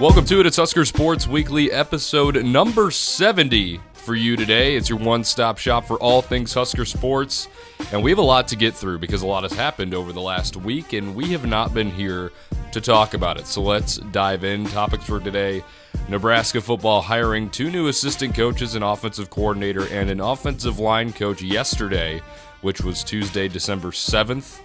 Welcome to it. It's Husker Sports Weekly, episode number 70 for you today. It's your one stop shop for all things Husker Sports. And we have a lot to get through because a lot has happened over the last week, and we have not been here to talk about it. So let's dive in. Topics for today Nebraska football hiring two new assistant coaches, an offensive coordinator, and an offensive line coach yesterday, which was Tuesday, December 7th.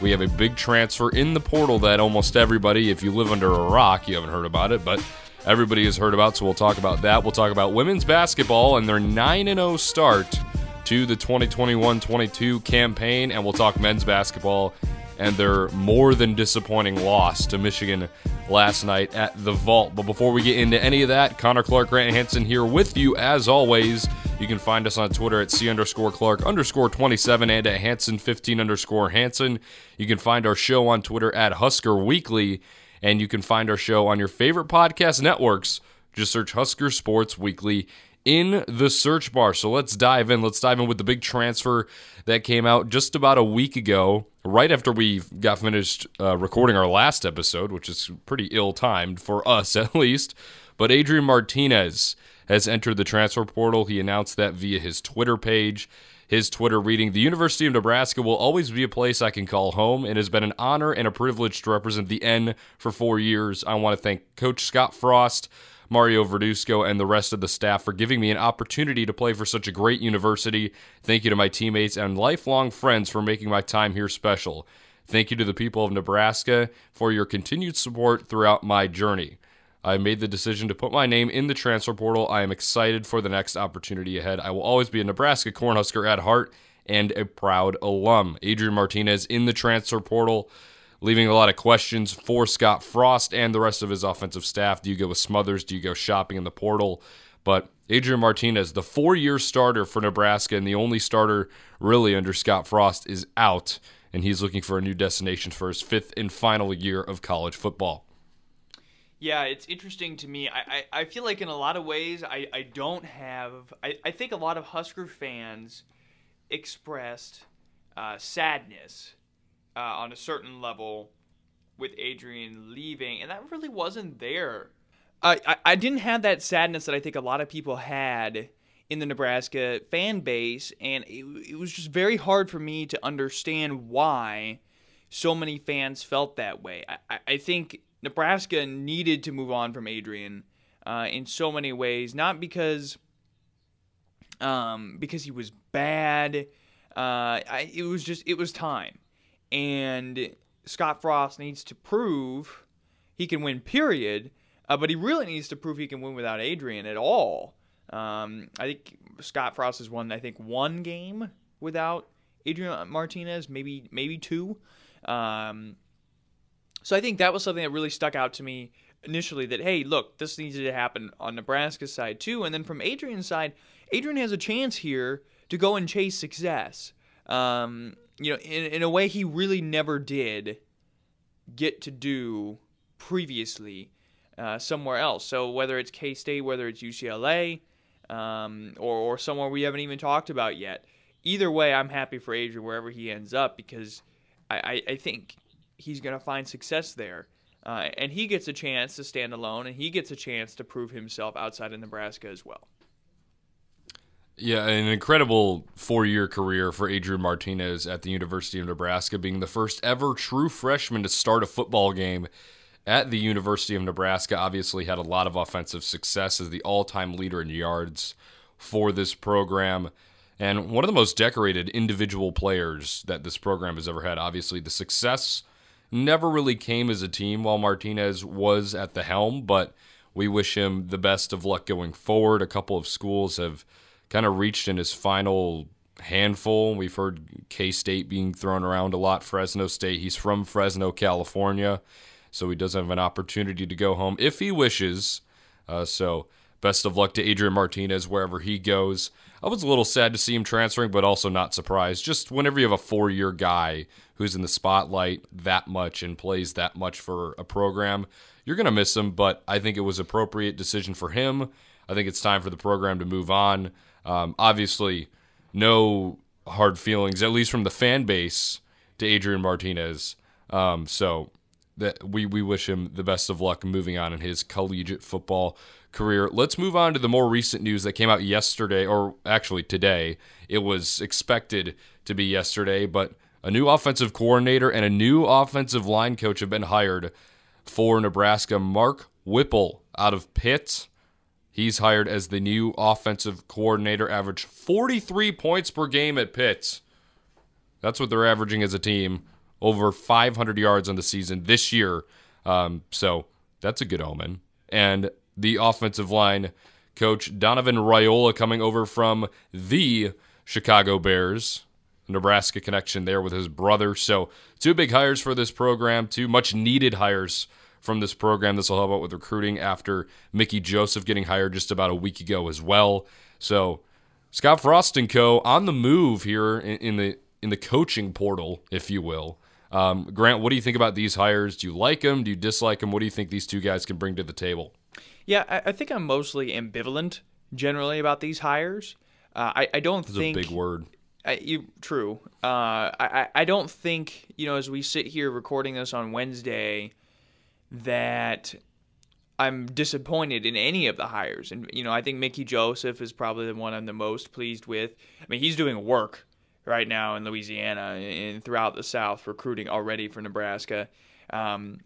We have a big transfer in the portal that almost everybody, if you live under a rock, you haven't heard about it, but everybody has heard about. So we'll talk about that. We'll talk about women's basketball and their 9 0 start to the 2021 22 campaign. And we'll talk men's basketball and their more than disappointing loss to Michigan last night at the Vault. But before we get into any of that, Connor Clark Grant Hanson here with you as always. You can find us on Twitter at C underscore Clark underscore 27 and at Hanson 15 underscore Hanson. You can find our show on Twitter at Husker Weekly, and you can find our show on your favorite podcast networks. Just search Husker Sports Weekly in the search bar. So let's dive in. Let's dive in with the big transfer that came out just about a week ago, right after we got finished uh, recording our last episode, which is pretty ill timed for us at least. But Adrian Martinez has entered the transfer portal. He announced that via his Twitter page. His Twitter reading The University of Nebraska will always be a place I can call home. It has been an honor and a privilege to represent the N for four years. I want to thank Coach Scott Frost, Mario Verduzco, and the rest of the staff for giving me an opportunity to play for such a great university. Thank you to my teammates and lifelong friends for making my time here special. Thank you to the people of Nebraska for your continued support throughout my journey. I made the decision to put my name in the transfer portal. I am excited for the next opportunity ahead. I will always be a Nebraska Cornhusker at heart and a proud alum. Adrian Martinez in the transfer portal, leaving a lot of questions for Scott Frost and the rest of his offensive staff. Do you go with Smothers? Do you go shopping in the portal? But Adrian Martinez, the four year starter for Nebraska and the only starter really under Scott Frost, is out, and he's looking for a new destination for his fifth and final year of college football. Yeah, it's interesting to me. I, I, I, feel like in a lot of ways, I, I don't have. I, I think a lot of Husker fans expressed uh, sadness uh, on a certain level with Adrian leaving, and that really wasn't there. I, I, didn't have that sadness that I think a lot of people had in the Nebraska fan base, and it, it was just very hard for me to understand why so many fans felt that way. I, I think Nebraska needed to move on from Adrian uh, in so many ways, not because um, because he was bad. Uh, I, it was just it was time, and Scott Frost needs to prove he can win. Period. Uh, but he really needs to prove he can win without Adrian at all. Um, I think Scott Frost has won. I think one game without Adrian Martinez, maybe maybe two. Um, so I think that was something that really stuck out to me initially that, hey, look, this needed to happen on Nebraska's side too. And then from Adrian's side, Adrian has a chance here to go and chase success. Um, you know, in, in a way he really never did get to do previously uh, somewhere else. So whether it's K State, whether it's UCLA, um, or, or somewhere we haven't even talked about yet, either way, I'm happy for Adrian wherever he ends up because I, I, I think he's going to find success there. Uh, and he gets a chance to stand alone, and he gets a chance to prove himself outside of Nebraska as well. Yeah, an incredible four year career for Adrian Martinez at the University of Nebraska, being the first ever true freshman to start a football game at the University of Nebraska. Obviously, had a lot of offensive success as the all time leader in yards for this program. And one of the most decorated individual players that this program has ever had. Obviously, the success never really came as a team while Martinez was at the helm, but we wish him the best of luck going forward. A couple of schools have kind of reached in his final handful. We've heard K State being thrown around a lot, Fresno State. He's from Fresno, California, so he does have an opportunity to go home if he wishes. Uh, so, best of luck to Adrian Martinez wherever he goes. I was a little sad to see him transferring, but also not surprised. Just whenever you have a four year guy who's in the spotlight that much and plays that much for a program, you're going to miss him. But I think it was appropriate decision for him. I think it's time for the program to move on. Um, obviously, no hard feelings, at least from the fan base, to Adrian Martinez. Um, so that we we wish him the best of luck moving on in his collegiate football career. Let's move on to the more recent news that came out yesterday, or actually today. It was expected to be yesterday, but a new offensive coordinator and a new offensive line coach have been hired for Nebraska. Mark Whipple out of Pitt. He's hired as the new offensive coordinator, averaged 43 points per game at Pitt. That's what they're averaging as a team, over 500 yards on the season this year. Um, so that's a good omen. And the offensive line coach, Donovan Raiola, coming over from the Chicago Bears. Nebraska connection there with his brother. So, two big hires for this program, two much needed hires from this program. This will help out with recruiting after Mickey Joseph getting hired just about a week ago as well. So, Scott Frost and Co. on the move here in, in the in the coaching portal, if you will. Um, Grant, what do you think about these hires? Do you like them? Do you dislike them? What do you think these two guys can bring to the table? Yeah, I, I think I'm mostly ambivalent generally about these hires. Uh, I, I don't That's think a big word. I, you true. Uh, I I don't think you know as we sit here recording this on Wednesday that I'm disappointed in any of the hires, and you know I think Mickey Joseph is probably the one I'm the most pleased with. I mean he's doing work right now in Louisiana and throughout the South recruiting already for Nebraska. Um,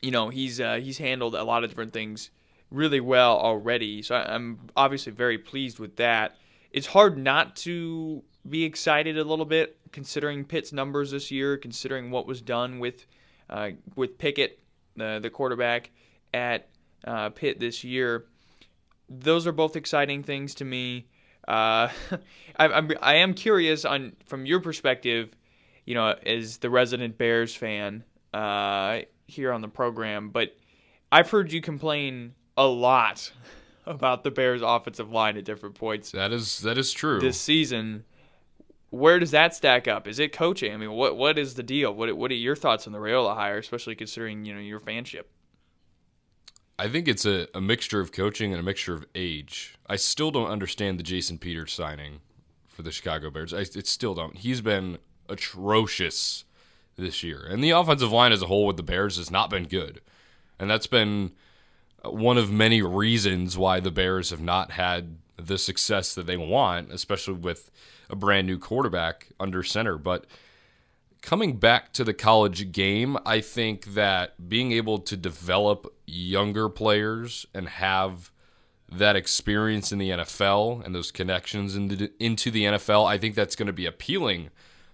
you know he's uh, he's handled a lot of different things really well already, so I'm obviously very pleased with that it's hard not to be excited a little bit considering Pitt's numbers this year, considering what was done with uh, with Pickett, the the quarterback at uh, Pitt this year. Those are both exciting things to me. Uh, I, I'm I am curious on from your perspective, you know, as the resident Bears fan uh, here on the program, but I've heard you complain a lot about the Bears' offensive line at different points. That is that is true. This season, where does that stack up? Is it coaching? I mean, what what is the deal? What what are your thoughts on the Raiola hire, especially considering you know your fanship? I think it's a, a mixture of coaching and a mixture of age. I still don't understand the Jason Peters signing for the Chicago Bears. I it still don't. He's been atrocious this year, and the offensive line as a whole with the Bears has not been good, and that's been one of many reasons why the Bears have not had the success that they want, especially with a brand new quarterback under center. But coming back to the college game, I think that being able to develop younger players and have that experience in the NFL and those connections into the NFL, I think that's going to be appealing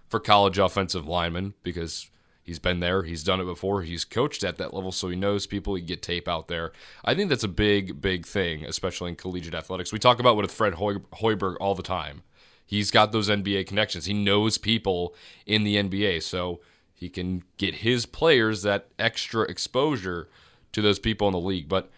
for college offensive linemen because He's been there. He's done it before. He's coached at that level, so he knows people. He get tape out there. I think that's a big, big thing, especially in collegiate athletics. We talk about what with Fred Hoiberg all the time. He's got those NBA connections. He knows people in the NBA, so he can get his players that extra exposure to those people in the league. But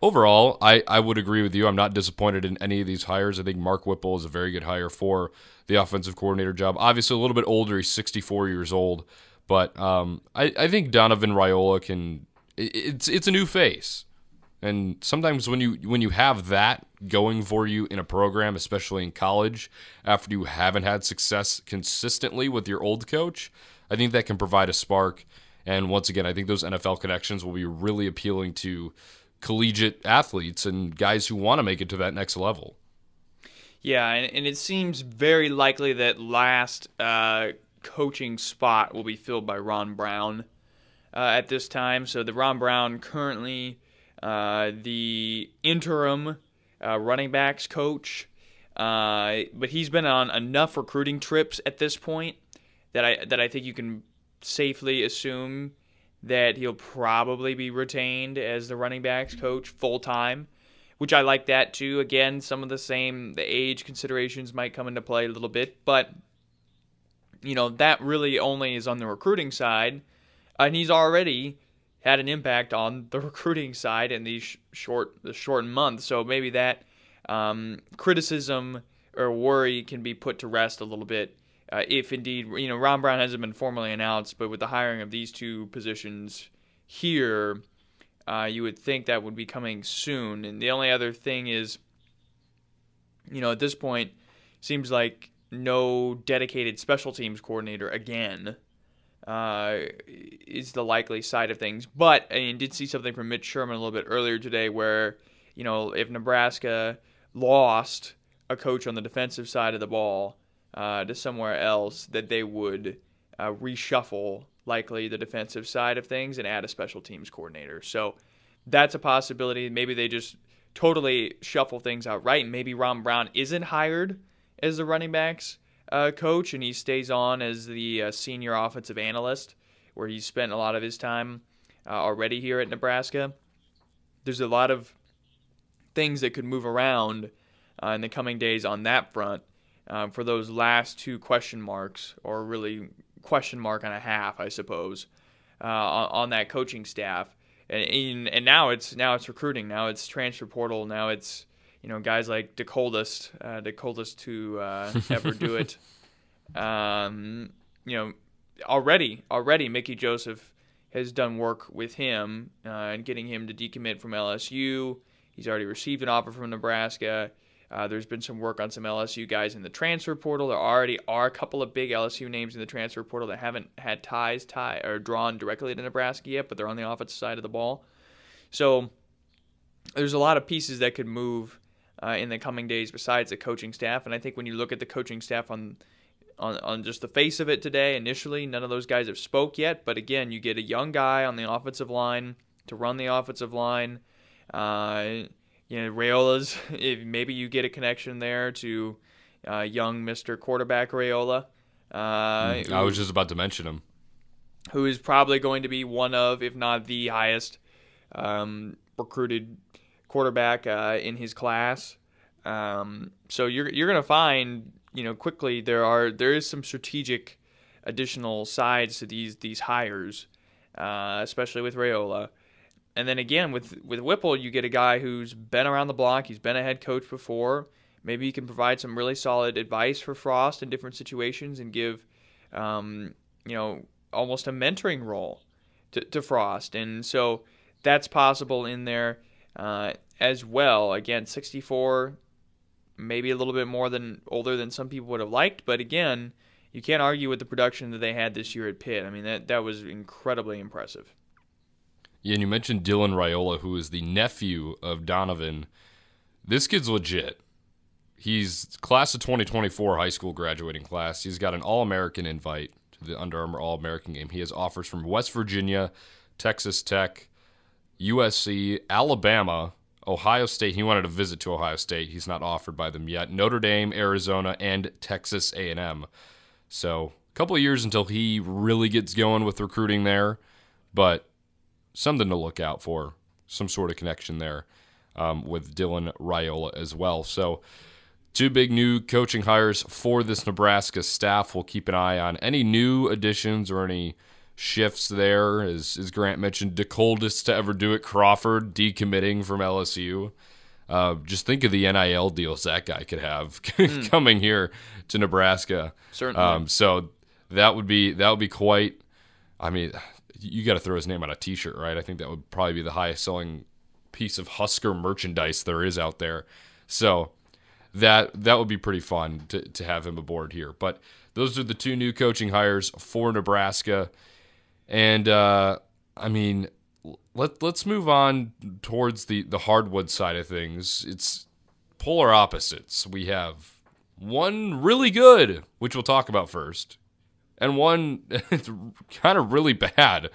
overall, I, I would agree with you. I'm not disappointed in any of these hires. I think Mark Whipple is a very good hire for the offensive coordinator job. Obviously, a little bit older. He's 64 years old. But um, I, I think Donovan Raiola can. It's it's a new face, and sometimes when you when you have that going for you in a program, especially in college, after you haven't had success consistently with your old coach, I think that can provide a spark. And once again, I think those NFL connections will be really appealing to collegiate athletes and guys who want to make it to that next level. Yeah, and, and it seems very likely that last uh, coaching spot will be filled by Ron Brown uh, at this time. So the Ron Brown currently uh, the interim uh, running backs coach, uh, but he's been on enough recruiting trips at this point that I that I think you can safely assume that he'll probably be retained as the running backs coach full time. Which I like that too. Again, some of the same the age considerations might come into play a little bit, but you know, that really only is on the recruiting side. And he's already had an impact on the recruiting side in these short the shortened months. So maybe that um, criticism or worry can be put to rest a little bit uh, if indeed you know Ron Brown hasn't been formally announced, but with the hiring of these two positions here, uh, you would think that would be coming soon. And the only other thing is, you know, at this point, seems like no dedicated special teams coordinator again. Uh, is the likely side of things. But I mean, did see something from Mitch Sherman a little bit earlier today, where you know if Nebraska lost a coach on the defensive side of the ball uh, to somewhere else, that they would uh, reshuffle likely the defensive side of things and add a special teams coordinator. So that's a possibility. Maybe they just totally shuffle things out right. Maybe Ron Brown isn't hired as the running backs uh, coach and he stays on as the uh, senior offensive analyst, where he's spent a lot of his time uh, already here at Nebraska. There's a lot of things that could move around uh, in the coming days on that front uh, for those last two question marks, or really question mark and a half, I suppose, uh, on, on, that coaching staff. And, and now it's now it's recruiting. Now it's transfer portal. Now it's you know guys like the coldest, uh, the coldest to uh, ever do it. Um, you know, already already Mickey Joseph has done work with him uh, and getting him to decommit from LSU. He's already received an offer from Nebraska. Uh, there's been some work on some LSU guys in the transfer portal. There already are a couple of big LSU names in the transfer portal that haven't had ties tie or drawn directly to Nebraska yet, but they're on the offensive side of the ball. So there's a lot of pieces that could move uh, in the coming days besides the coaching staff. And I think when you look at the coaching staff on on, on just the face of it today, initially, none of those guys have spoke yet. But again, you get a young guy on the offensive line to run the offensive line. Uh, you know, Raiola's, if maybe you get a connection there to uh, young Mr. Quarterback Raiola. Uh, hmm, I was just about to mention him. Who is probably going to be one of, if not the highest um, recruited quarterback uh, in his class. Um, so you're you're gonna find you know quickly there are there is some strategic additional sides to these these hires, uh, especially with Raiola. And then again with with Whipple, you get a guy who's been around the block. He's been a head coach before. Maybe he can provide some really solid advice for Frost in different situations and give, um, you know, almost a mentoring role to, to Frost. And so that's possible in there uh, as well. Again, 64, maybe a little bit more than older than some people would have liked, but again, you can't argue with the production that they had this year at Pitt. I mean, that that was incredibly impressive. Yeah, and you mentioned Dylan Raiola, who is the nephew of Donovan. This kid's legit. He's class of 2024 high school graduating class. He's got an All American invite to the Under Armour All American game. He has offers from West Virginia, Texas Tech, USC, Alabama, Ohio State. He wanted to visit to Ohio State. He's not offered by them yet. Notre Dame, Arizona, and Texas A&M. So a couple of years until he really gets going with recruiting there, but something to look out for, some sort of connection there um, with Dylan Raiola as well. So, two big new coaching hires for this Nebraska staff. We'll keep an eye on any new additions or any shifts there. As, as Grant mentioned, the coldest to ever do it, Crawford decommitting from LSU. Uh, just think of the NIL deals that guy could have mm. coming here to Nebraska. Certainly. Um, so that would be that would be quite. I mean, you got to throw his name on a T-shirt, right? I think that would probably be the highest selling piece of Husker merchandise there is out there. So that that would be pretty fun to, to have him aboard here. But those are the two new coaching hires for Nebraska, and uh, I mean, let let's move on towards the the hardwood side of things. It's polar opposites. We have one really good, which we'll talk about first, and one it's kind of really bad.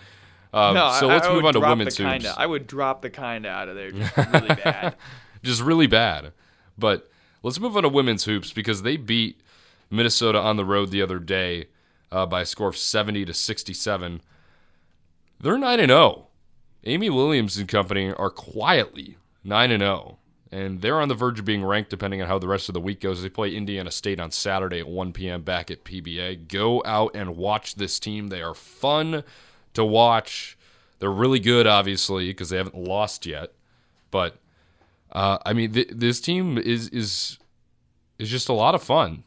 Um, no, so I, let's I move on to women's hoops. I would drop the kinda out of there, just really bad. just really bad. But let's move on to women's hoops because they beat Minnesota on the road the other day uh, by a score of 70 to 67. They're 9 and 0. Amy Williams and company are quietly 9 and 0 and they're on the verge of being ranked depending on how the rest of the week goes. They play Indiana State on Saturday at 1 p.m. back at PBA. Go out and watch this team. They are fun to watch. They're really good, obviously, because they haven't lost yet. But uh, I mean, th- this team is is is just a lot of fun.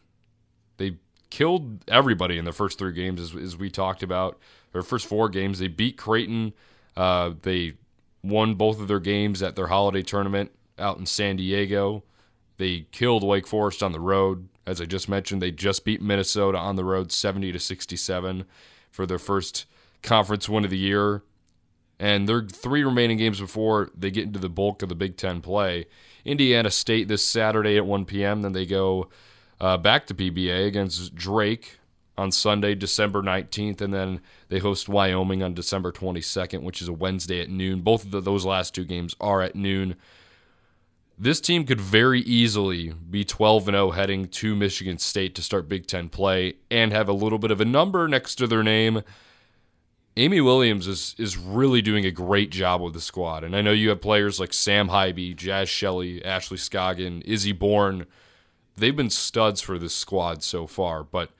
Killed everybody in the first three games, as, as we talked about. Their first four games, they beat Creighton. Uh, they won both of their games at their holiday tournament out in San Diego. They killed Wake Forest on the road. As I just mentioned, they just beat Minnesota on the road 70 to 67. for their first conference win of the year. And their three remaining games before they get into the bulk of the Big Ten play. Indiana State this Saturday at 1 p.m. Then they go uh, back to PBA against Drake on Sunday, December 19th, and then they host Wyoming on December 22nd, which is a Wednesday at noon. Both of the, those last two games are at noon. This team could very easily be 12 0 heading to Michigan State to start Big Ten play and have a little bit of a number next to their name. Amy Williams is is really doing a great job with the squad. And I know you have players like Sam Haiby, Jaz Shelley, Ashley Scoggin, Izzy Bourne. They've been studs for this squad so far, but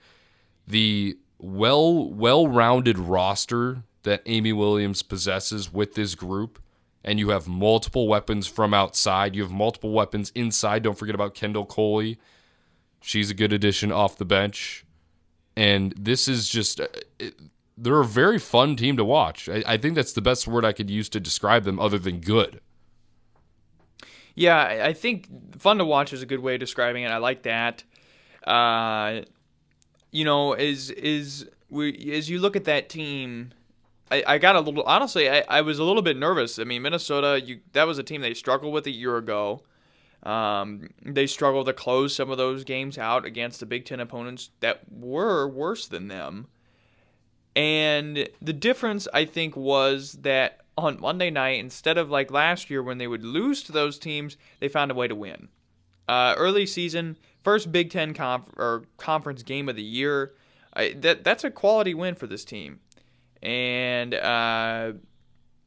the well well-rounded roster that Amy Williams possesses with this group and you have multiple weapons from outside. You have multiple weapons inside. Don't forget about Kendall Coley. She's a good addition off the bench. And this is just, uh, it, they're a very fun team to watch. I, I, think that's the best word I could use to describe them other than good. Yeah, I think fun to watch is a good way of describing it. I like that. Uh, you know, is is we as you look at that team, I, I got a little honestly. I, I was a little bit nervous. I mean, Minnesota. You that was a team they struggled with a year ago. Um, they struggled to close some of those games out against the Big Ten opponents that were worse than them. And the difference, I think, was that on Monday night, instead of like last year when they would lose to those teams, they found a way to win. Uh, early season, first Big Ten conf- or conference game of the year. I, that that's a quality win for this team and uh,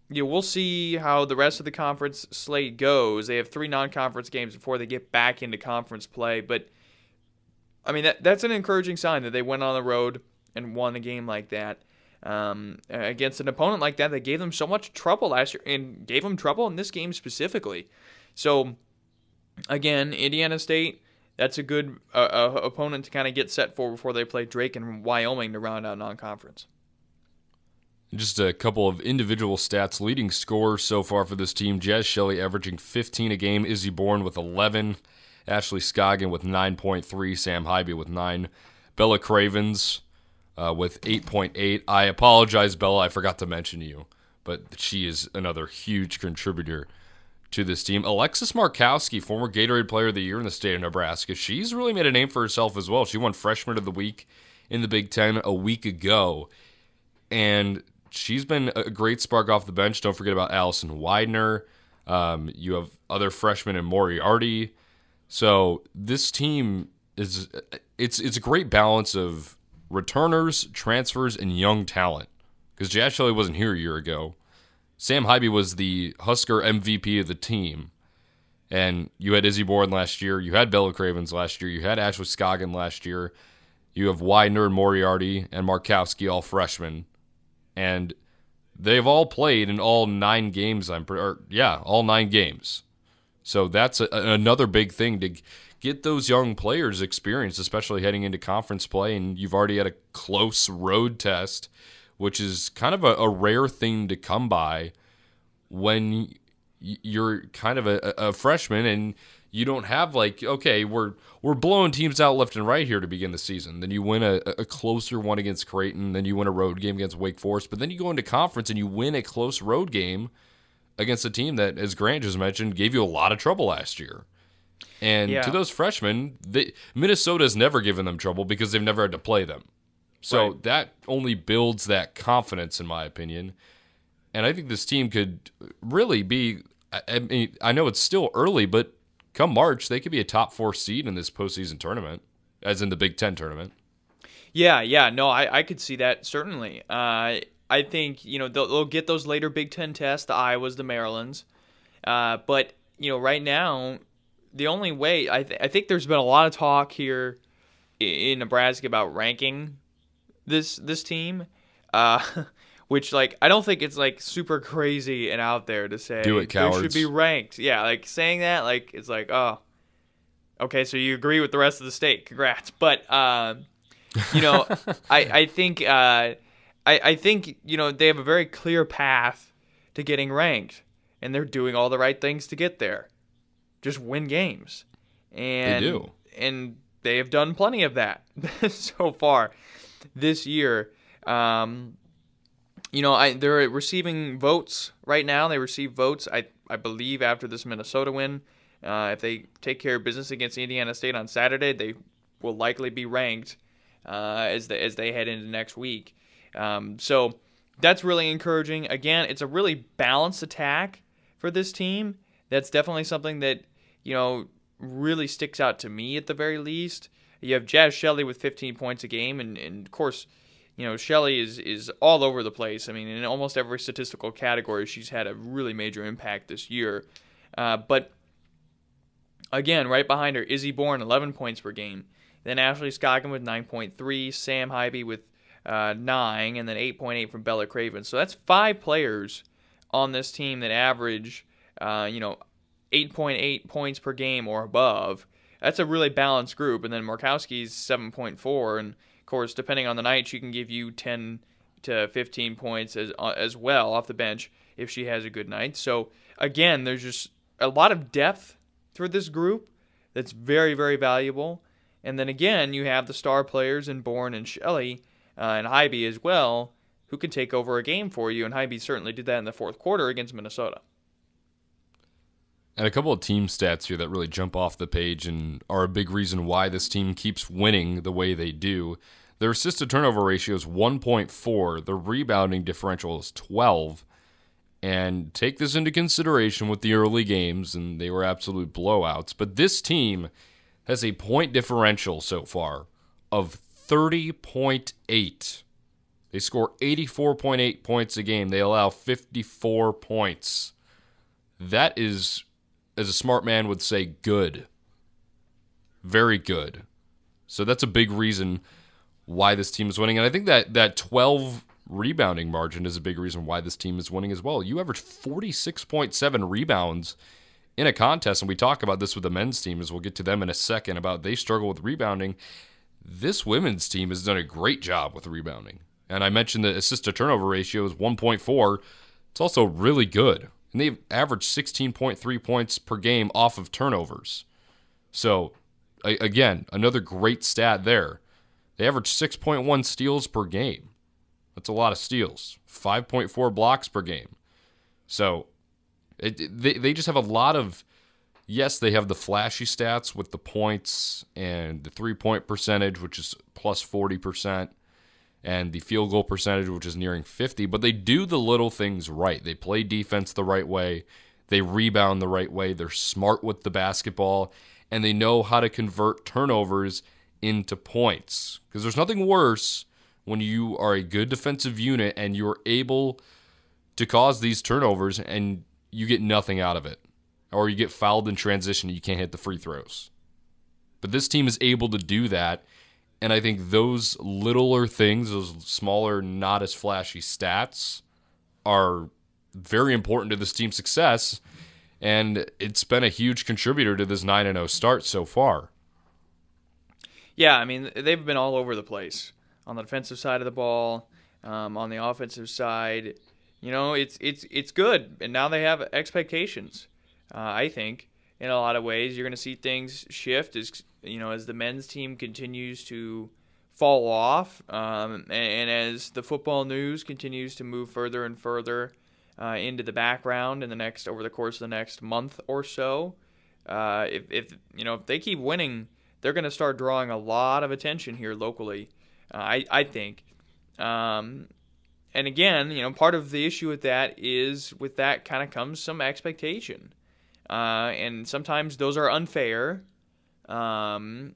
you know, we'll see how the rest of the conference slate goes. They have three non-conference games before they get back into conference play, but I mean that that's an encouraging sign that they went on the road and won a game like that um, against an opponent like that that gave them so much trouble last year and gave them trouble in this game specifically. So again, Indiana State. That's a good uh, uh, opponent to kind of get set for before they play Drake and Wyoming to round out non-conference. Just a couple of individual stats. Leading scorers so far for this team Jaz Shelley averaging 15 a game, Izzy Bourne with 11, Ashley Scoggin with 9.3, Sam Haiby with 9, Bella Cravens uh, with 8.8. I apologize, Bella, I forgot to mention you, but she is another huge contributor to this team. Alexis Markowski, former Gatorade Player of the Year in the state of Nebraska, she's really made a name for herself as well. She won Freshman of the Week in the Big Ten a week ago. And she's been a great spark off the bench. Don't forget about Allison Weidner. Um, you have other freshmen in Moriarty. So this team is it's it's a great balance of returners, transfers, and young talent. Because Jaz Shelley wasn't here a year ago. Sam Haiby was the Husker MVP of the team. And you had Izzy Bourne last year. You had Bella Cravens last year. You had Ashley Scoggin last year. You have Weidner and Moriarty and Markowski, all freshmen and they've all played in all nine games. I'm or, yeah, all nine games. So that's a, another big thing to get those young players experience, especially heading into conference play. And you've already had a close road test, which is kind of a, a rare thing to come by when you're kind of a, a freshman and you don't have like okay we're we're blowing teams out left and right here to begin the season then you win a, a closer one against creighton then you win a road game against wake forest but then you go into conference and you win a close road game against a team that as grant just mentioned gave you a lot of trouble last year and yeah. to those freshmen they, minnesota's never given them trouble because they've never had to play them so right. that only builds that confidence in my opinion and i think this team could really be I mean, I know it's still early, but come March, they could be a top four seed in this postseason tournament, as in the Big Ten tournament. Yeah, yeah, no, I, I could see that certainly. Uh, I think you know they'll, they'll, get those later Big Ten tests, the Iowas, the Marylands, uh, but you know right now the only way I th- I think there's been a lot of talk here in, Nebraska about ranking this this team. Uh, which like I don't think it's like super crazy and out there to say Do it, cowards. should be ranked. Yeah, like saying that like it's like oh, okay, so you agree with the rest of the state. Congrats, but uh, you know I I think uh, I I think you know they have a very clear path to getting ranked, and they're doing all the right things to get there. Just win games, and they do, and they have done plenty of that so far this year. Um, you know, I they're receiving votes right now. They receive votes, I I believe, after this Minnesota win. Uh, if they take care of business against Indiana State on Saturday, they will likely be ranked uh, as they as they head into next week. Um, so that's really encouraging. Again, it's a really balanced attack for this team. That's definitely something that you know really sticks out to me at the very least. You have Jaz Shelley with 15 points a game, and, and of course, you know Shelley is is all over the place. I mean, in almost every statistical category, she's had a really major impact this year. Uh, but again, right behind her, Izzy Bourne, 11 points per game. Then Ashley Scoggin with 9.3, Sam Haiby with uh, 9, and then 8.8 from Bella Craven. So that's five players on this team that average, uh, you know, 8.8 points per game or above. That's a really balanced group. And then Markowski's 7.4, and of course, depending on the night, she can give you 10 to 15 points as uh, as well off the bench if she has a good night. So again, there's just a lot of depth for this group that's very very valuable. And then again, you have the star players in Bourne and Shelley uh, and Haiby as well, who can take over a game for you. And Haiby certainly did that in the fourth quarter against Minnesota. And a couple of team stats here that really jump off the page and are a big reason why this team keeps winning the way they do. Their assist to turnover ratio is 1.4. The rebounding differential is 12. And take this into consideration with the early games, and they were absolute blowouts. But this team has a point differential so far of 30.8. They score 84.8 points a game. They allow 54 points. That is, as a smart man would say, good. Very good. So that's a big reason why this team is winning. And I think that that 12 rebounding margin is a big reason why this team is winning as well. You average 46.7 rebounds in a contest, and we talk about this with the men's team as we'll get to them in a second about they struggle with rebounding. This women's team has done a great job with rebounding. And I mentioned the assist to turnover ratio is 1.4. It's also really good. And they've averaged 16.3 points per game off of turnovers. So, again, another great stat there. They average 6.1 steals per game. That's a lot of steals. 5.4 blocks per game. So, it, they they just have a lot of yes, they have the flashy stats with the points and the three point percentage, which is plus 40%, and the field goal percentage, which is nearing 50, but they do the little things right. They play defense the right way, they rebound the right way, they're smart with the basketball, and they know how to convert turnovers into points. Because there's nothing worse when you are a good defensive unit and you're able to cause these turnovers and you get nothing out of it. Or you get fouled in transition and you can't hit the free throws. But this team is able to do that. And I think those littler things, those smaller, not as flashy stats, are very important to this team's success. And it's been a huge contributor to this 9 0 start so far. Yeah, I mean, they've been all over the place on the defensive side of the ball, um, on the offensive side you know, it's it's it's good, and now they have expectations. Uh, I think in a lot of ways you're going to see things shift as you know as the men's team continues to fall off, um, and, and, as the football news continues to move further and further uh, into the background in the next over the course of the next month or so. Uh, if, if you know if they keep winning, they're going to start drawing a lot of attention here locally. Uh, I I think. Um, and again, you know, part of the issue with that is with that kind of comes some expectation. Uh, and sometimes those are unfair. Um,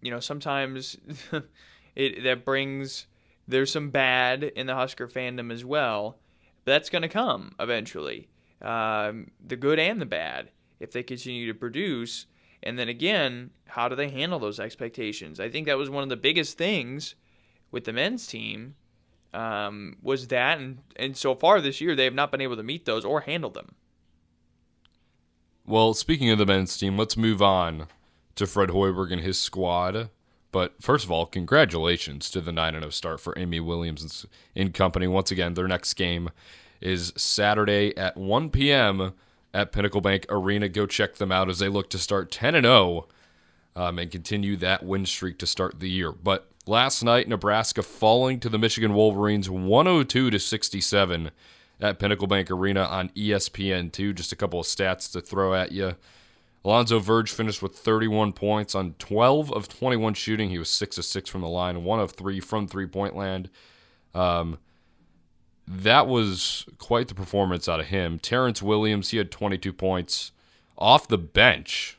you know, sometimes it that brings there's some bad in the Husker fandom as well. That's going to come eventually. Um, the good and the bad if they continue to produce. And then again, how do they handle those expectations? I think that was one of the biggest things with the men's team um, was that, and, and so far this year they have not been able to meet those or handle them. Well, speaking of the men's team, let's move on to Fred Hoiberg and his squad. But first of all, congratulations to the 9 0 start for Amy Williams and company. Once again, their next game is Saturday at 1 p.m. at Pinnacle Bank Arena. Go check them out as they look to start 10 0 um, and continue that win streak to start the year. But Last night, Nebraska falling to the Michigan Wolverines 102 to 67 at Pinnacle Bank Arena on ESPN2. Just a couple of stats to throw at you. Alonzo Verge finished with 31 points on 12 of 21 shooting. He was 6 of 6 from the line, 1 of 3 from three point land. Um, that was quite the performance out of him. Terrance Williams, he had 22 points off the bench,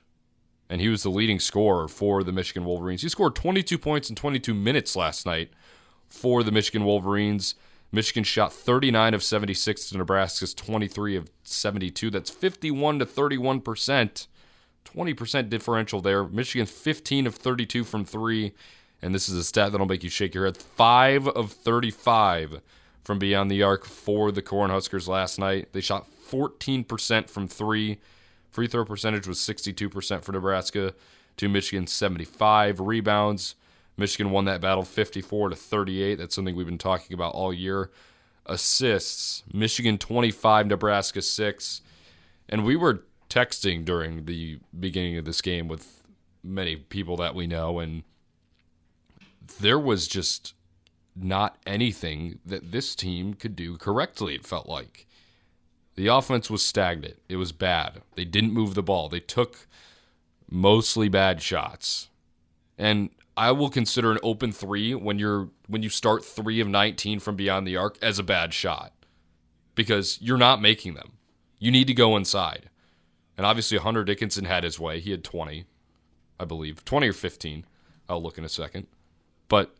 and he was the leading scorer for the Michigan Wolverines. He scored 22 points in 22 minutes last night for the Michigan Wolverines. Michigan shot 39 of 76 to Nebraska's 23 of 72. That's 51 to 31 percent. 20% differential there. Michigan 15 of 32 from three. And this is a stat that'll make you shake your head. 5 of 35 from beyond the arc for the Cornhuskers last night. They shot 14% from three. Free throw percentage was 62% for Nebraska to Michigan 75. Rebounds, Michigan won that battle 54 to 38. That's something we've been talking about all year. Assists, Michigan 25, Nebraska 6. And we were texting during the beginning of this game with many people that we know, and there was just not anything that this team could do correctly, it felt like. The offense was stagnant. It was bad. They didn't move the ball. They took mostly bad shots. And I will consider an open 3 when you're when you start 3 of 19 from beyond the arc as a bad shot because you're not making them. You need to go inside. And obviously, Hunter Dickinson had his way. He had 20, I believe, 20 or 15. I'll look in a second. But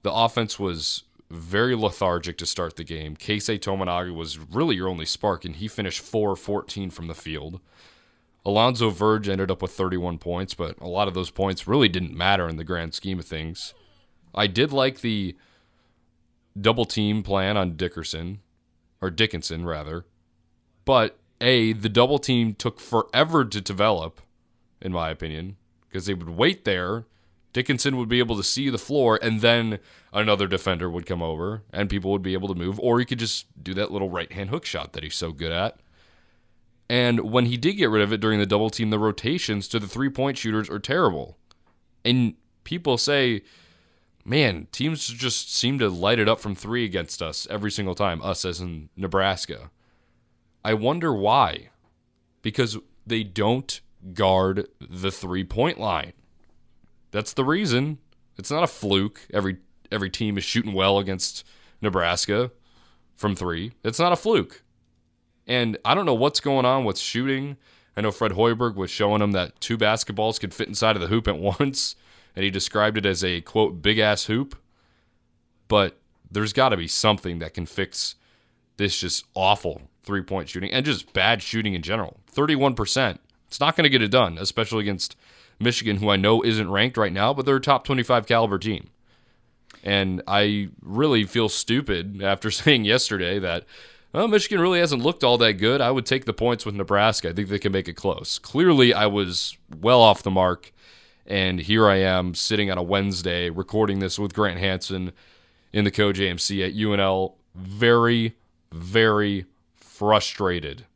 the offense was very lethargic to start the game. Keisei Tominaga was really your only spark, and he finished 4 14 from the field. Alonzo Verge ended up with 31 points, but a lot of those points really didn't matter in the grand scheme of things. I did like the double team plan on Dickerson, or Dickinson rather, but a, the double team took forever to develop, in my opinion, because they would wait there. Dickinson would be able to see the floor, and then another defender would come over, and people would be able to move, or he could just do that little right hand hook shot that he's so good at. And when he did get rid of it during the double team, the rotations to the three point shooters are terrible. And people say, man, teams just seem to light it up from three against us every single time, us as in Nebraska. I wonder why. Because they don't guard the three point line. That's the reason. It's not a fluke. Every every team is shooting well against Nebraska from three. It's not a fluke. And I don't know what's going on with shooting. I know Fred Hoiberg was showing them that two basketballs could fit inside of the hoop at once, and he described it as a quote big ass hoop. But there's got to be something that can fix this just awful three point shooting and just bad shooting in general. 31%. It's not going to get it done, especially against Michigan, who I know isn't ranked right now, but they're a top 25 caliber team. And I really feel stupid after saying yesterday that well, Michigan really hasn't looked all that good. I would take the points with Nebraska. I think they can make it close. Clearly, I was well off the mark. And here I am sitting on a Wednesday recording this with Grant Hanson in the COJMC at UNL. Very, very frustrated.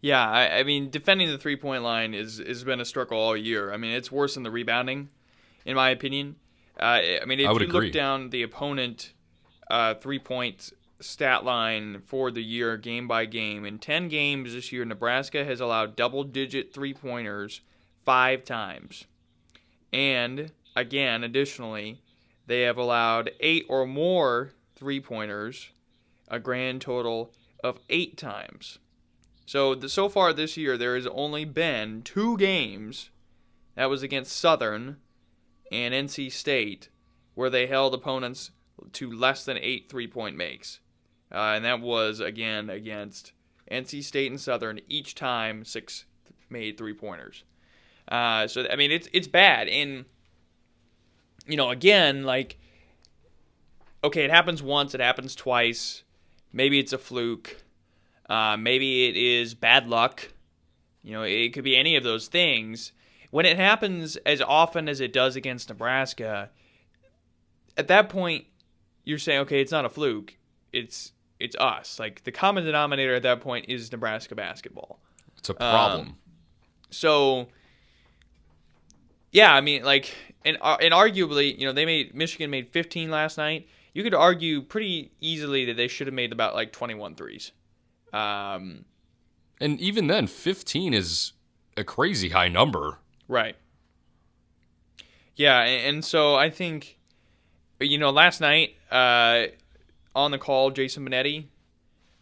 Yeah, I, I mean, defending the three point line is has been a struggle all year. I mean, it's worse than the rebounding, in my opinion. Uh, I mean, if I you agree. look down the opponent uh, three point stat line for the year, game by game, in 10 games this year, Nebraska has allowed double digit three pointers five times. And again, additionally, they have allowed eight or more three pointers, a grand total of eight times. So the, so far this year, there has only been two games. That was against Southern and NC State, where they held opponents to less than eight three-point makes, uh, and that was again against NC State and Southern. Each time, six made three-pointers. Uh, so I mean, it's it's bad, and you know, again, like, okay, it happens once, it happens twice, maybe it's a fluke uh, maybe it is bad luck. You know, it could be any of those things. When it happens as often as it does against Nebraska, at that point, you're saying, okay, it's not a fluke. It's it's us. Like the common denominator at that point is Nebraska basketball. It's a problem. Um, so, yeah, I mean, like and uh, and arguably, you know, they made Michigan made 15 last night. You could argue pretty easily that they should have made about like 21 threes. Um, and even then, 15 is a crazy high number. Right. Yeah, and, and so I think, you know, last night uh, on the call, Jason Benetti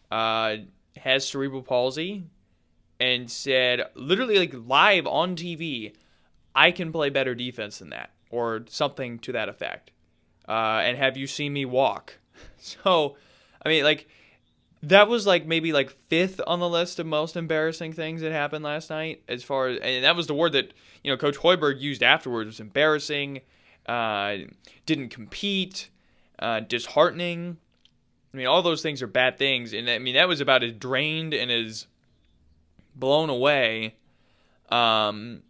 uh, has cerebral palsy and said, literally, like live on TV, I can play better defense than that, or something to that effect. Uh, and have you seen me walk? So, I mean, like, that was like maybe like fifth on the list of most embarrassing things that happened last night. As far as, and that was the word that, you know, Coach Hoiberg used afterwards was embarrassing, uh, didn't compete, uh, disheartening. I mean, all those things are bad things. And I mean, that was about as drained and as blown away um,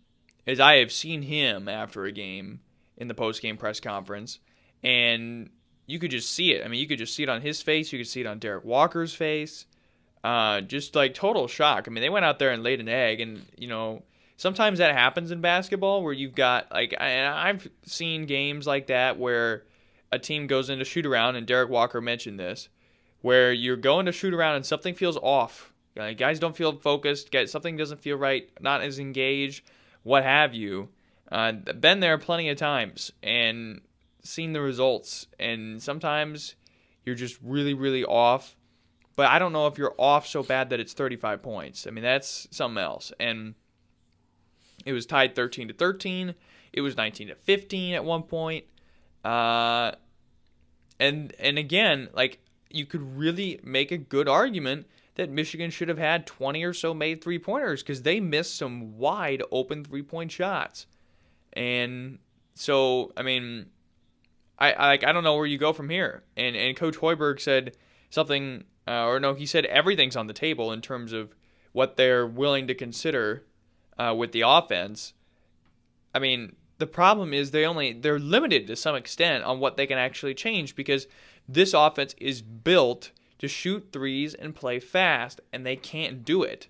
as I have seen him after a game in the post game press conference. And you could just see it. I mean, you could just see it on his face. You could see it on Derrick Walker's face. Uh, just like total shock. I mean, they went out there and laid an egg, and you know, sometimes that happens in basketball where you've got like, and I've seen games like that where a team goes into shoot around, and Derrick Walker mentioned this, where you're going to shoot around and something feels off. guys don't feel focused. Get something doesn't feel right. Not as engaged. What have you? Uh, been there plenty of times, and seen the results, and sometimes you're just really, really off. But I don't know if you're off so bad that it's 35 points. I mean, that's something else. And it was tied 13 to 13. It was 19 to 15 at one point. Uh, and and again, like you could really make a good argument that Michigan should have had 20 or so made three pointers because they missed some wide open three point shots. And so, I mean, I, I like I don't know where you go from here. And and Coach Hoiberg said something, uh, or no, he said everything's on the table in terms of what they're willing to consider uh, with the offense. I mean, the problem is they only they're limited to some extent on what they can actually change because this offense is built to shoot threes and play fast, and they can't do it.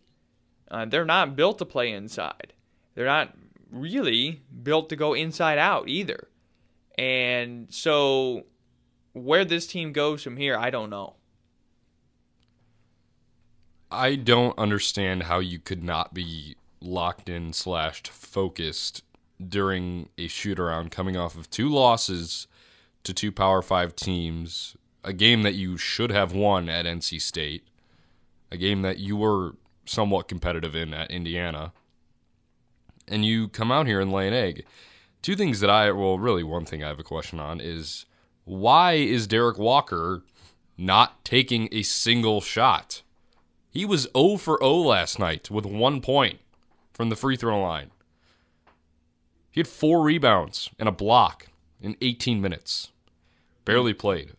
Uh, they're not built to play inside. They're not really built to go inside out either. And so where this team goes from here, I don't know. I don't understand how you could not be locked in slashed focused during a shoot around coming off of two losses to two power five teams, a game that you should have won at NC State, a game that you were somewhat competitive in at Indiana, and you come out here and lay an egg. Two things that I, well, really, one thing I have a question on is why is Derrick Walker not taking a single shot? He was 0 for 0 last night with one point from the free throw line. He had four rebounds and a block in 18 minutes. Barely played.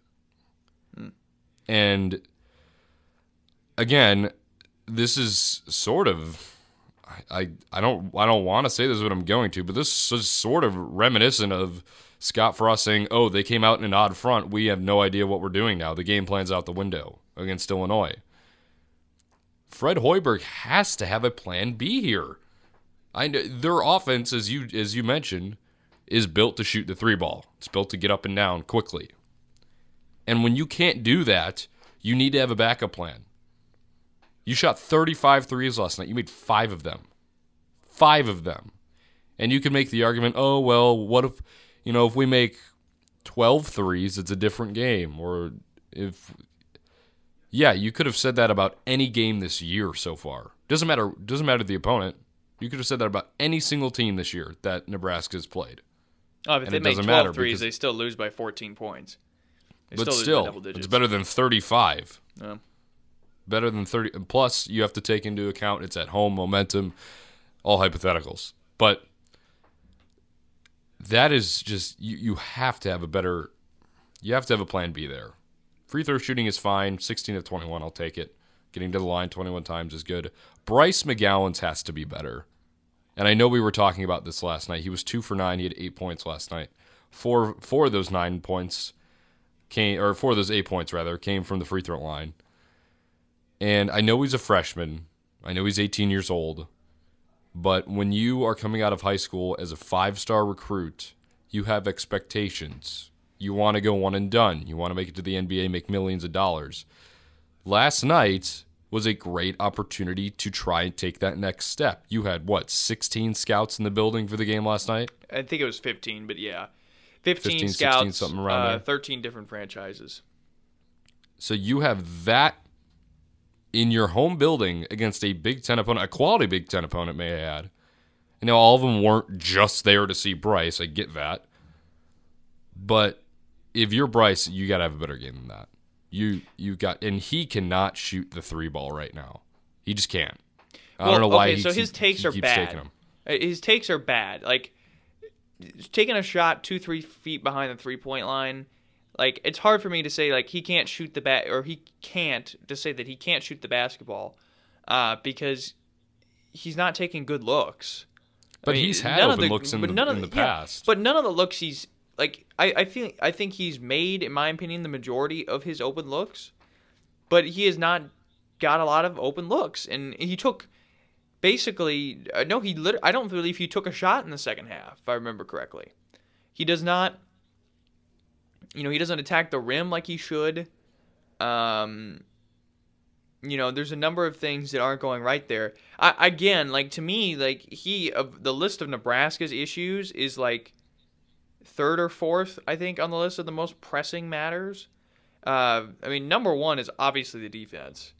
And again, this is sort of I, I don't I don't want to say this is what I'm going to, but this is sort of reminiscent of Scott Frost saying, "Oh, they came out in an odd front. We have no idea what we're doing now. The game plan's out the window against Illinois." Fred Hoiberg has to have a plan B here. I know their offense, as you as you mentioned, is built to shoot the three ball. It's built to get up and down quickly. And when you can't do that, you need to have a backup plan. You shot 35 threes last night. You made five of them. Five of them. And you can make the argument, oh, well, what if, you know, if we make 12 threes, it's a different game. Or if, yeah, you could have said that about any game this year so far. Doesn't matter, doesn't matter the opponent. You could have said that about any single team this year that Nebraska's played. Oh, if and they make 12 threes, they still lose by 14 points. They but still, still it's better than 35. Yeah better than 30 plus you have to take into account it's at home momentum all hypotheticals. But that is just you, you have to have a better you have to have a plan b there. Free throw shooting is fine. 16 of 21 i'll take it. Getting to the line 21 times is good. Bryce McGowens has to be better. And i know we were talking about this last night. He was two for nine. He had eight points last night. Four four of those nine points came or four of those eight points rather came from the free throw line and I know he's a freshman. I know he's 18 years old. But when you are coming out of high school as a five star recruit you have expectations. You want to go one and done. You want to make it to the NBA, make millions of dollars. Last night was a great opportunity to try and take that next step. You had what, 16 scouts in the building for the game last night? I think it was 15, but yeah. 15, 15, 16, scouts, something around uh, there. 13 different franchises. So you have that in your home building against a Big Ten opponent, a quality Big Ten opponent, may I add. You know, all of them weren't just there to see Bryce. I get that. But if you're Bryce, you got to have a better game than that. You you got, and he cannot shoot the three ball right now. He just can't. I Well, don't know why. okay, so his keep- takes are bad. Uh, His takes are bad. Like taking a shot two, three feet behind the three point line. Like it's hard for me to say like he can't shoot the bat or he can't to say that he can't shoot the basketball, uh, because he's not taking good looks. But I mean, he's had none of open the- looks in the, none of the the- yeah, past. But none of the looks he's like I, I feel I think he's made, in my opinion, the majority of his open looks. But he has not got a lot of open looks. And he took basically uh, no, he lit- I don't believe he took a shot in the second half, if I remember correctly. He does not you know, he doesn't attack the rim like he should. Um you know, there's a number of things that aren't going right there. I, again, like to me, like he of the list of Nebraska's issues is like third or fourth, I think, on the list of the most pressing matters. Uh, I mean, number one is obviously the defense.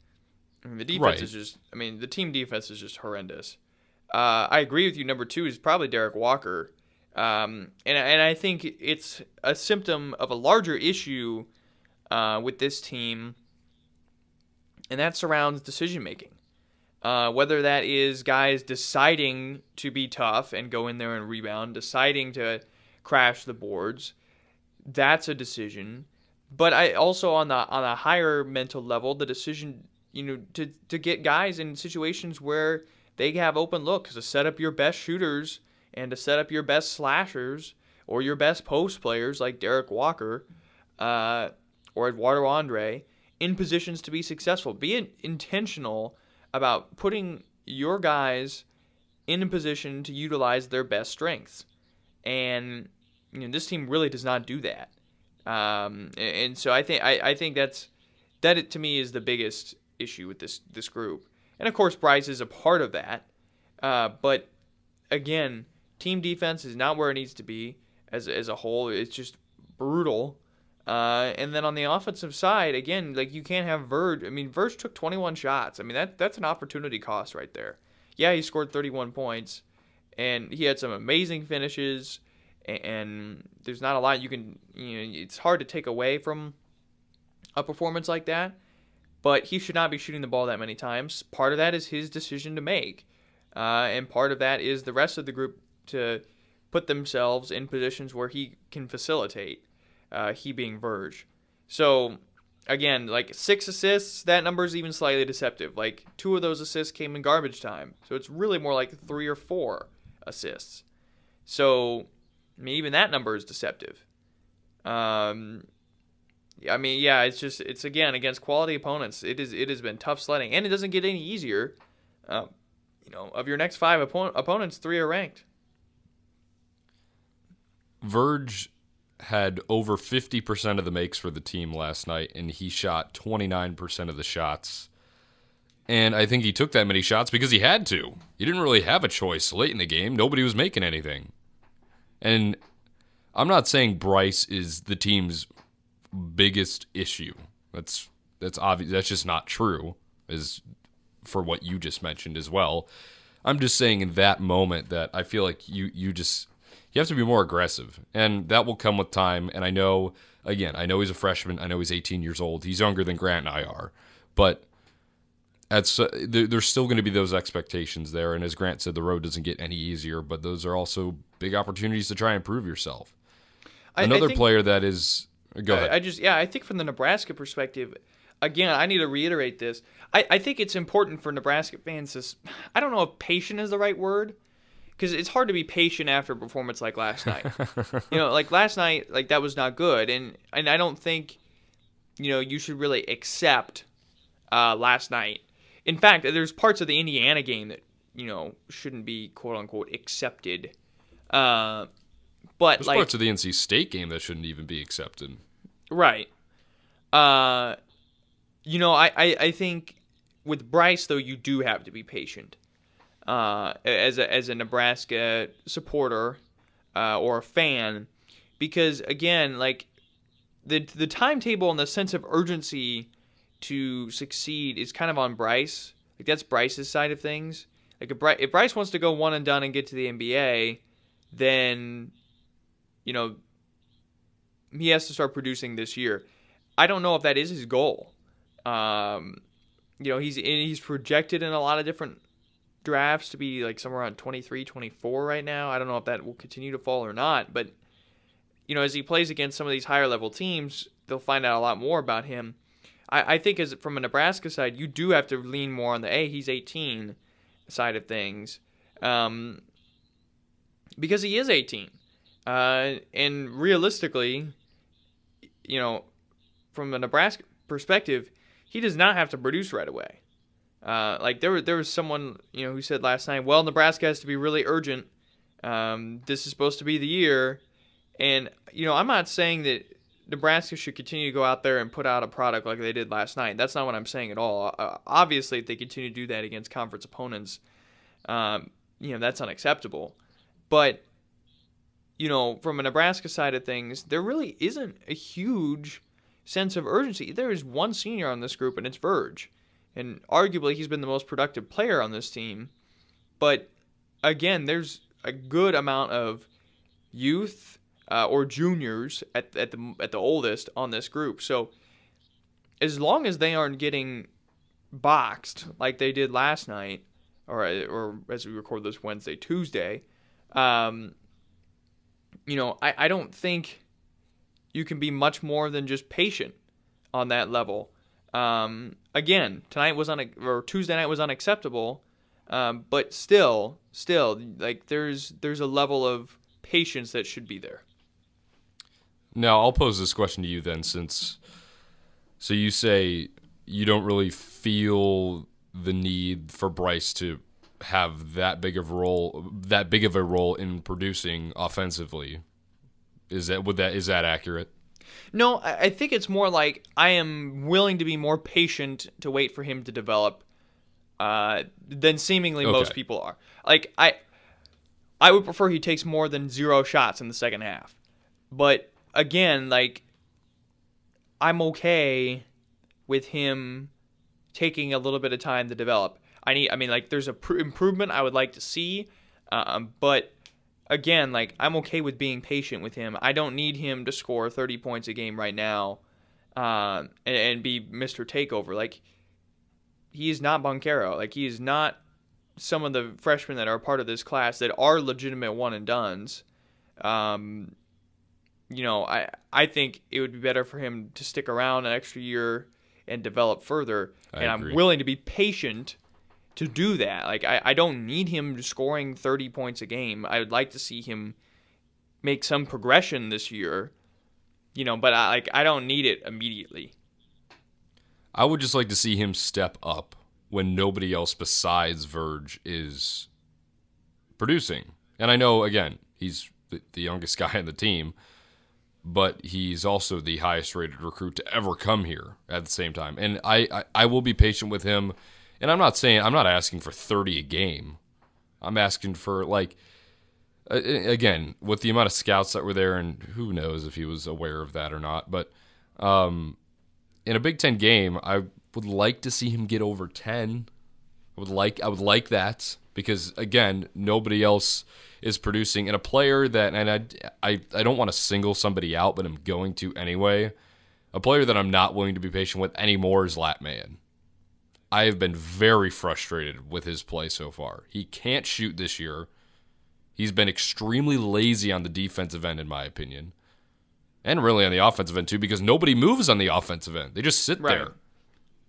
I mean, the defense Right. is just. I mean, the team defense is just horrendous. Uh, I agree with you. Number two is probably Derrick Walker, um, and and I think it's a symptom of a larger issue uh, with this team, and that surrounds decision making. Uh, whether that is guys deciding to be tough and go in there and rebound, deciding to crash the boards, that's a decision. But I also on the on a higher mental level, the decision you know to to get guys in situations where they have open looks to set up your best shooters and to set up your best slashers or your best post players like Derrick Walker uh, or Eduardo Andre in positions to be successful. Be intentional about putting your guys in a position to utilize their best strengths. And you know, this team really does not do that. Um, and, so I think I, I think that's that it, to me is the biggest issue with this this group. And of course, Bryce is a part of that. Uh, but again, team defense is not where it needs to be as as a whole. It's just brutal. Uh, and then on the offensive side, again, like you can't have Verge. I mean, Verge took 21 shots. I mean, that that's an opportunity cost right there. Yeah, he scored 31 points, and he had some amazing finishes. And there's not a lot you can, you know, it's hard to take away from a performance like that. But he should not be shooting the ball that many times. Part of that is his decision to make, uh, and part of that is the rest of the group to put themselves in positions where he can facilitate uh, he being Verge. So again, like six assists, that number is even slightly deceptive. Like two of those assists came in garbage time, so it's really more like three or four assists. So I mean, even that number is deceptive. Um, I mean, yeah, it's just it's again against quality opponents. It is it has been tough sledding, and it doesn't get any easier. Uh, you know, of your next five oppo- opponents, three are ranked. Verge had over 50% of the makes for the team last night, and he shot 29% of the shots. And I think he took that many shots because he had to. He didn't really have a choice late in the game. Nobody was making anything. And I'm not saying Bryce is the team's biggest issue. That's that's obvious. That's just not true. Is for what you just mentioned as well. I'm just saying in that moment that I feel like you you just you have to be more aggressive, and that will come with time. And I know again, I know he's a freshman. I know he's 18 years old. He's younger than Grant and I are, but that's uh, there, there's still going to be those expectations there. And as Grant said, the road doesn't get any easier, but those are also big opportunities to try and prove yourself. I- I Another think- player that is go ahead. I, I just yeah, I think from the Nebraska perspective, again, I need to reiterate this. I, I think it's important for Nebraska fans to. I don't know if patient is the right word, because it's hard to be patient after a performance like last night. you know, like last night, like that was not good, and and I don't think, you know, you should really accept uh, last night. In fact, there's parts of the Indiana game that you know shouldn't be quote unquote accepted. Uh, But There's like parts of the NC State game that shouldn't even be accepted. Right. Uh, you know, I, I, I think with Bryce though, you do have to be patient. Uh, as a as a Nebraska supporter uh, or a fan, because again, like the the timetable and the sense of urgency to succeed is kind of on Bryce. Like that's Bryce's side of things. Like if Bryce, if Bryce wants to go one and done and get to the NBA, then you know he has to start producing this year. I don't know if that is his goal. Um, you know, he's he's projected in a lot of different drafts to be like somewhere around 23, 24 right now. I don't know if that will continue to fall or not, but you know, as he plays against some of these higher level teams, they'll find out a lot more about him. I, I think as from a Nebraska side, you do have to lean more on the a he's 18 side of things, um, because he is 18, uh, and realistically, you know, from a Nebraska perspective, he does not have to produce right away. Uh, like there, there was someone you know who said last night, well, Nebraska has to be really urgent. Um, this is supposed to be the year, and you know, I'm not saying that Nebraska should continue to go out there and put out a product like they did last night. That's not what I'm saying at all. Uh, obviously, if they continue to do that against conference opponents, um, you know, that's unacceptable. But you know, from a Nebraska side of things, there really isn't a huge sense of urgency. There is one senior on this group, and it's Verge. And arguably, he's been the most productive player on this team. But again, there's a good amount of youth uh, or juniors at, at the at the oldest on this group. So as long as they aren't getting boxed like they did last night, or or as we record this Wednesday, Tuesday, um, you know, I, I don't think you can be much more than just patient on that level. Um, again, tonight was on or Tuesday night was unacceptable, um, but still, still, like there's there's a level of patience that should be there. Now, I'll pose this question to you then, since so you say you don't really feel the need for Bryce to have that big of a role, that big of a role in producing offensively. Is that would that is that accurate? No, I think it's more like I am willing to be more patient to wait for him to develop uh, than seemingly Okay. most people are. Like I, I would prefer he takes more than zero shots in the second half. But again, like I'm okay with him taking a little bit of time to develop. I need, I mean, like there's a pr- improvement I would like to see, um, but again, like I'm okay with being patient with him. I don't need him to score 30 points a game right now, um, and, and be Mr. Takeover. Like he is not Banchero. Like he is not some of the freshmen that are part of this class that are legitimate one and duns. Um, you know, I I think it would be better for him to stick around an extra year and develop further. I and agree. I'm willing to be patient to do that. Like I, I don't need him scoring 30 points a game. I would like to see him make some progression this year. You know, but I like I don't need it immediately. I would just like to see him step up when nobody else besides Verge is producing. And I know, again, he's the, youngest guy on the team, but he's also the highest rated recruit to ever come here at the same time. And I, I, I will be patient with him. And I'm not saying, I'm not asking for 30 a game. I'm asking for, like, again, with the amount of scouts that were there, and who knows if he was aware of that or not, but um, in a Big Ten game, I would like to see him get over ten. I would like I would like that because again, nobody else is producing, and a player that and I I, I don't want to single somebody out, but I'm going to anyway. A player that I'm not willing to be patient with anymore is Lat Mayen. I have been very frustrated with his play so far. He can't shoot this year. He's been extremely lazy on the defensive end, in my opinion and really on the offensive end too, because nobody moves on the offensive end. They just sit Right. there.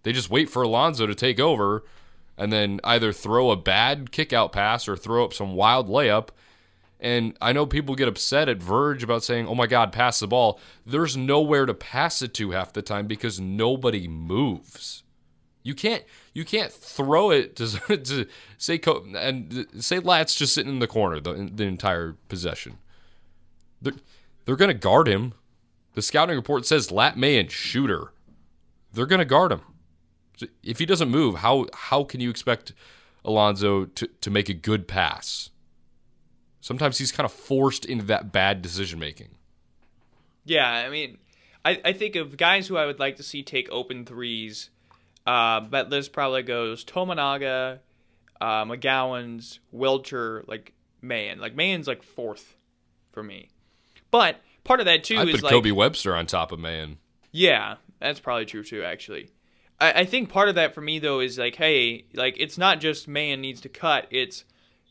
They just wait for Alonzo to take over, and then either throw a bad kick out pass or throw up some wild layup. And I know people get upset at Verge about saying, "Oh my God, pass the ball." There's nowhere to pass it to half the time because nobody moves. You can't you can't throw it to, to say Co- and say Lat's just sitting in the corner the, the entire possession They're, they're going to guard him. The scouting report says Lat Mayen shooter. They're going to guard him. If he doesn't move, how how can you expect Alonzo to, to make a good pass? Sometimes he's kind of forced into that bad decision making. Yeah, I mean, I, I think of guys who I would like to see take open threes. Uh, that list probably goes Tominaga, uh, McGowens, Wilcher, like Mayen. Like Mayen's like fourth for me. But part of that too I is put like Kobe Webster on top of Mayen. yeah, that's probably true too. Actually, I, I think part of that for me though is like, hey, like it's not just Mayen needs to cut. It's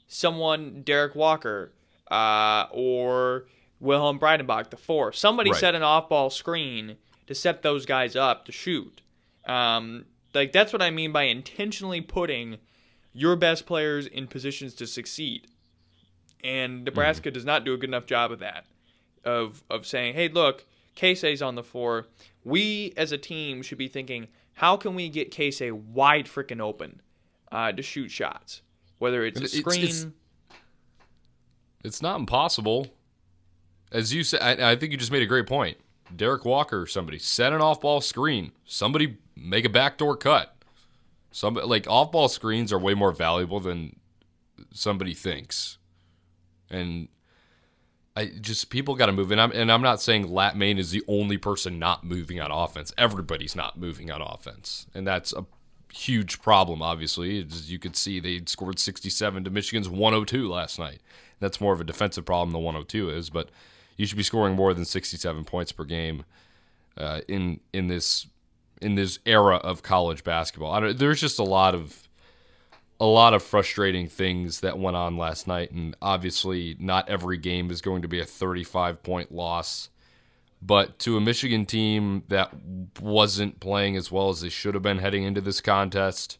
someone Derrick Walker, uh, or Wilhelm Breidenbach, the four. Somebody Right. set an off-ball screen to set those guys up to shoot. Um, like that's what I mean by intentionally putting your best players in positions to succeed. And Nebraska does not do a good enough job of that. Of of saying, hey, look, Casey's on the floor. We as a team should be thinking, how can we get Casey wide freaking open uh, to shoot shots? Whether it's a It's- screen, it's- It's not impossible. As you said, I, I think you just made a great point. Derrick Walker, somebody set an off-ball screen. Somebody make a backdoor cut. Some like off-ball screens are way more valuable than somebody thinks, and I just people got to move. And I'm and I'm not saying Lat Mayen is the only person not moving on offense. Everybody's not moving on offense, and that's a huge problem. Obviously, as you could see, they scored 67 to Michigan's 102 last night. That's more of a defensive problem than 102 is, but you should be scoring more than 67 points per game uh, in in this in this era of college basketball. There's just a lot of a lot of frustrating things that went on last night, and obviously, not every game is going to be a 35 point loss. But to a Michigan team that wasn't playing as well as they should have been heading into this contest,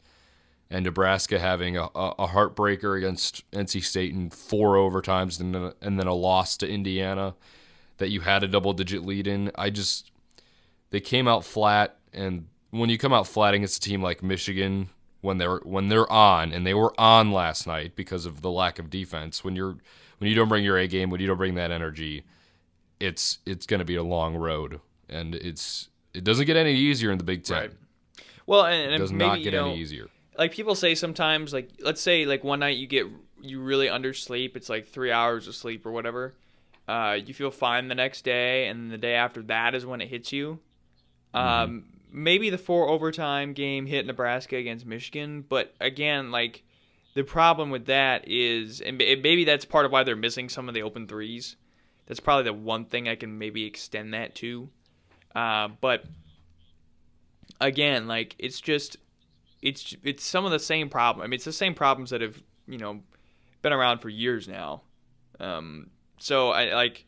and Nebraska having a, a heartbreaker against NC State in four overtimes and then, and then a loss to Indiana that you had a double digit lead in, I just they came out flat. And when you come out flat against a team like Michigan, when they're when they're on, and they were on last night because of the lack of defense, when you're when you don't bring your A game, when you don't bring that energy, it's it's going to be a long road, and it's it doesn't get any easier in the Big Ten. Right. well, and, It does maybe not get you know, any easier. Like people say sometimes like let's say like one night you get you really undersleep it's like three hours of sleep or whatever uh, you feel fine the next day and the day after that is when it hits you. Um, maybe the four overtime game hit nebraska against michigan but again like the problem with that is and maybe that's part of why they're missing some of the open threes. That's probably the one thing i can maybe extend that to. Uh, but again like it's just it's it's some of the same problem. I mean, it's the same problems that have you know been around for years now. Um, so I like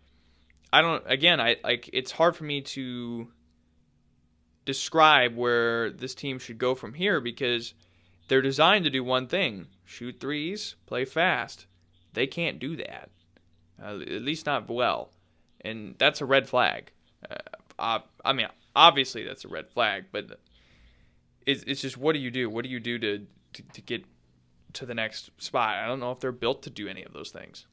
I don't again I like it's hard for me to describe where this team should go from here because they're designed to do one thing: shoot threes, play fast. They can't do that, uh, at least not well, and that's a red flag. Uh, I, I mean, obviously that's a red flag, but it's, it's just what do you do? What do you do to, to, to get to the next spot? I don't know if they're built to do any of those things.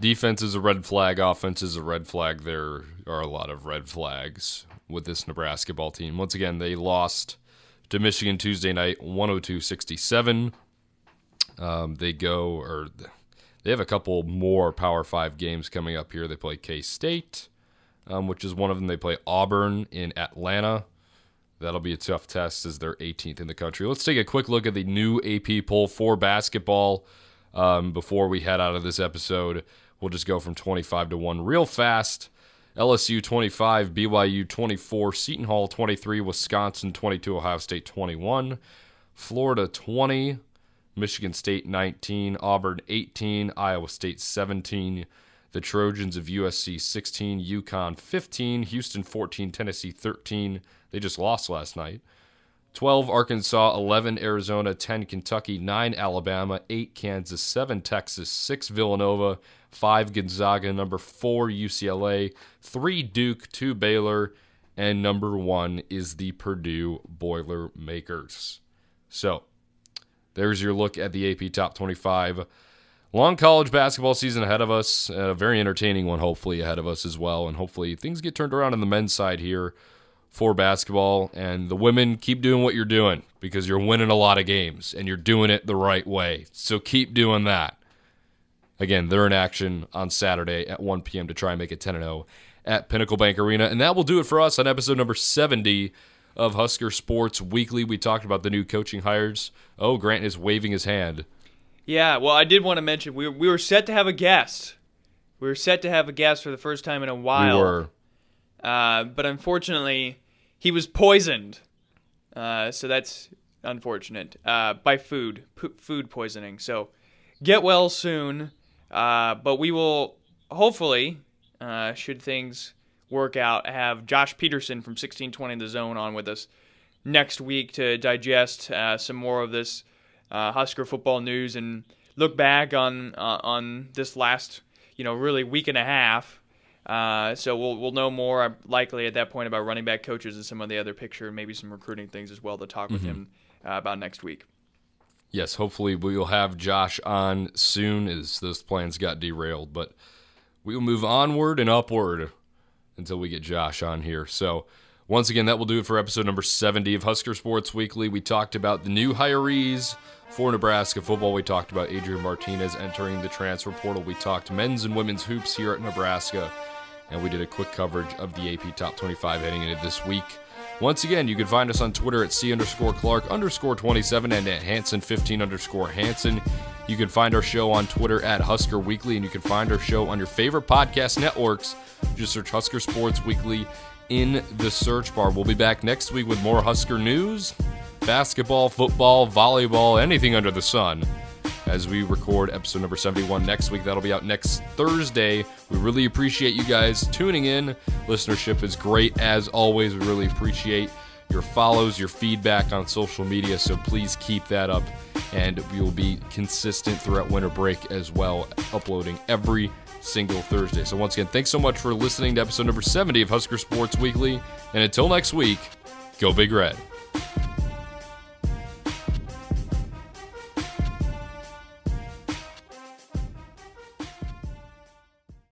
Defense is a red flag. Offense is a red flag. There are a lot of red flags with this Nebraska ball team. Once again, they lost to Michigan Tuesday night, 102-67. Um, they go, or they have a couple more Power Five games coming up here. They play K State, um, which is one of them. They play Auburn in Atlanta. That'll be a tough test as they're 18th in the country. Let's take a quick look at the new AP poll for basketball um, before we head out of this episode. We'll just go from 25 to 1 real fast. LSU 25, BYU 24, Seton Hall 23, Wisconsin 22, Ohio State 21, Florida 20, Michigan State 19, Auburn 18, Iowa State 17, the Trojans of USC 16, UConn 15, Houston 14, Tennessee 13. They just lost last night. 12 Arkansas, 11 Arizona, 10 Kentucky, 9 Alabama, 8 Kansas, 7 Texas, 6 Villanova, 5 Gonzaga, number 4 UCLA, 3 Duke, 2 Baylor, and number 1 is the Purdue Boilermakers. So, there's your look at the AP Top 25. long college basketball season ahead of us, a very entertaining one, hopefully, ahead of us as well. And hopefully things get turned around on the men's side here for basketball. And the women keep doing what you're doing because you're winning a lot of games and you're doing it the right way. So keep doing that. Again, they're in action on Saturday at 1 p.m. to try and make it 10 0 at Pinnacle Bank Arena. And that will do it for us on episode number 70 of Husker Sports Weekly. We talked about the new coaching hires. Oh, Grant is waving his hand. Yeah, well, I did want to mention we, we were set to have a guest. We were set to have a guest for the first time in a while. We were. Uh, but unfortunately, he was poisoned. Uh, so that's unfortunate. Uh, by food, P- food poisoning. So get well soon. Uh, but we will hopefully, uh, should things work out, have Josh Peterson from 1620 The Zone on with us next week to digest some more of this Husker football news and look back on on this last you know really week and a half. Uh, so we'll we'll know more likely at that point about running back coaches and some of the other picture and maybe some recruiting things as well to talk with Mm-hmm. him uh, about next week. Yes, hopefully we will have Josh on soon as those plans got derailed. But we will move onward and upward until we get Josh on here. So once again, that will do it for episode number 70 of Husker Sports Weekly. We talked about the new hirees for Nebraska football. We talked about Adrian Martinez entering the transfer portal. We talked men's and women's hoops here at Nebraska. And we did a quick coverage of the AP Top 25 heading into this week. Once again, you can find us on Twitter at C underscore Clark underscore 27 and at Hanson 15 underscore Hanson. You can find our show on Twitter at Husker Weekly, and you can find our show on your favorite podcast networks. Just search Husker Sports Weekly in the search bar. We'll be back next week with more Husker news, basketball, football, volleyball, anything under the sun as we record episode number 71 next week. That'll be out next Thursday. We really appreciate you guys tuning in. Listenership is great as always. We really appreciate your follows, your feedback on social media, so please keep that up. And we will be consistent throughout winter break as well, uploading every single Thursday. So, once again, thanks so much for listening to episode number 70 of Husker Sports Weekly. And until next week, go Big Red.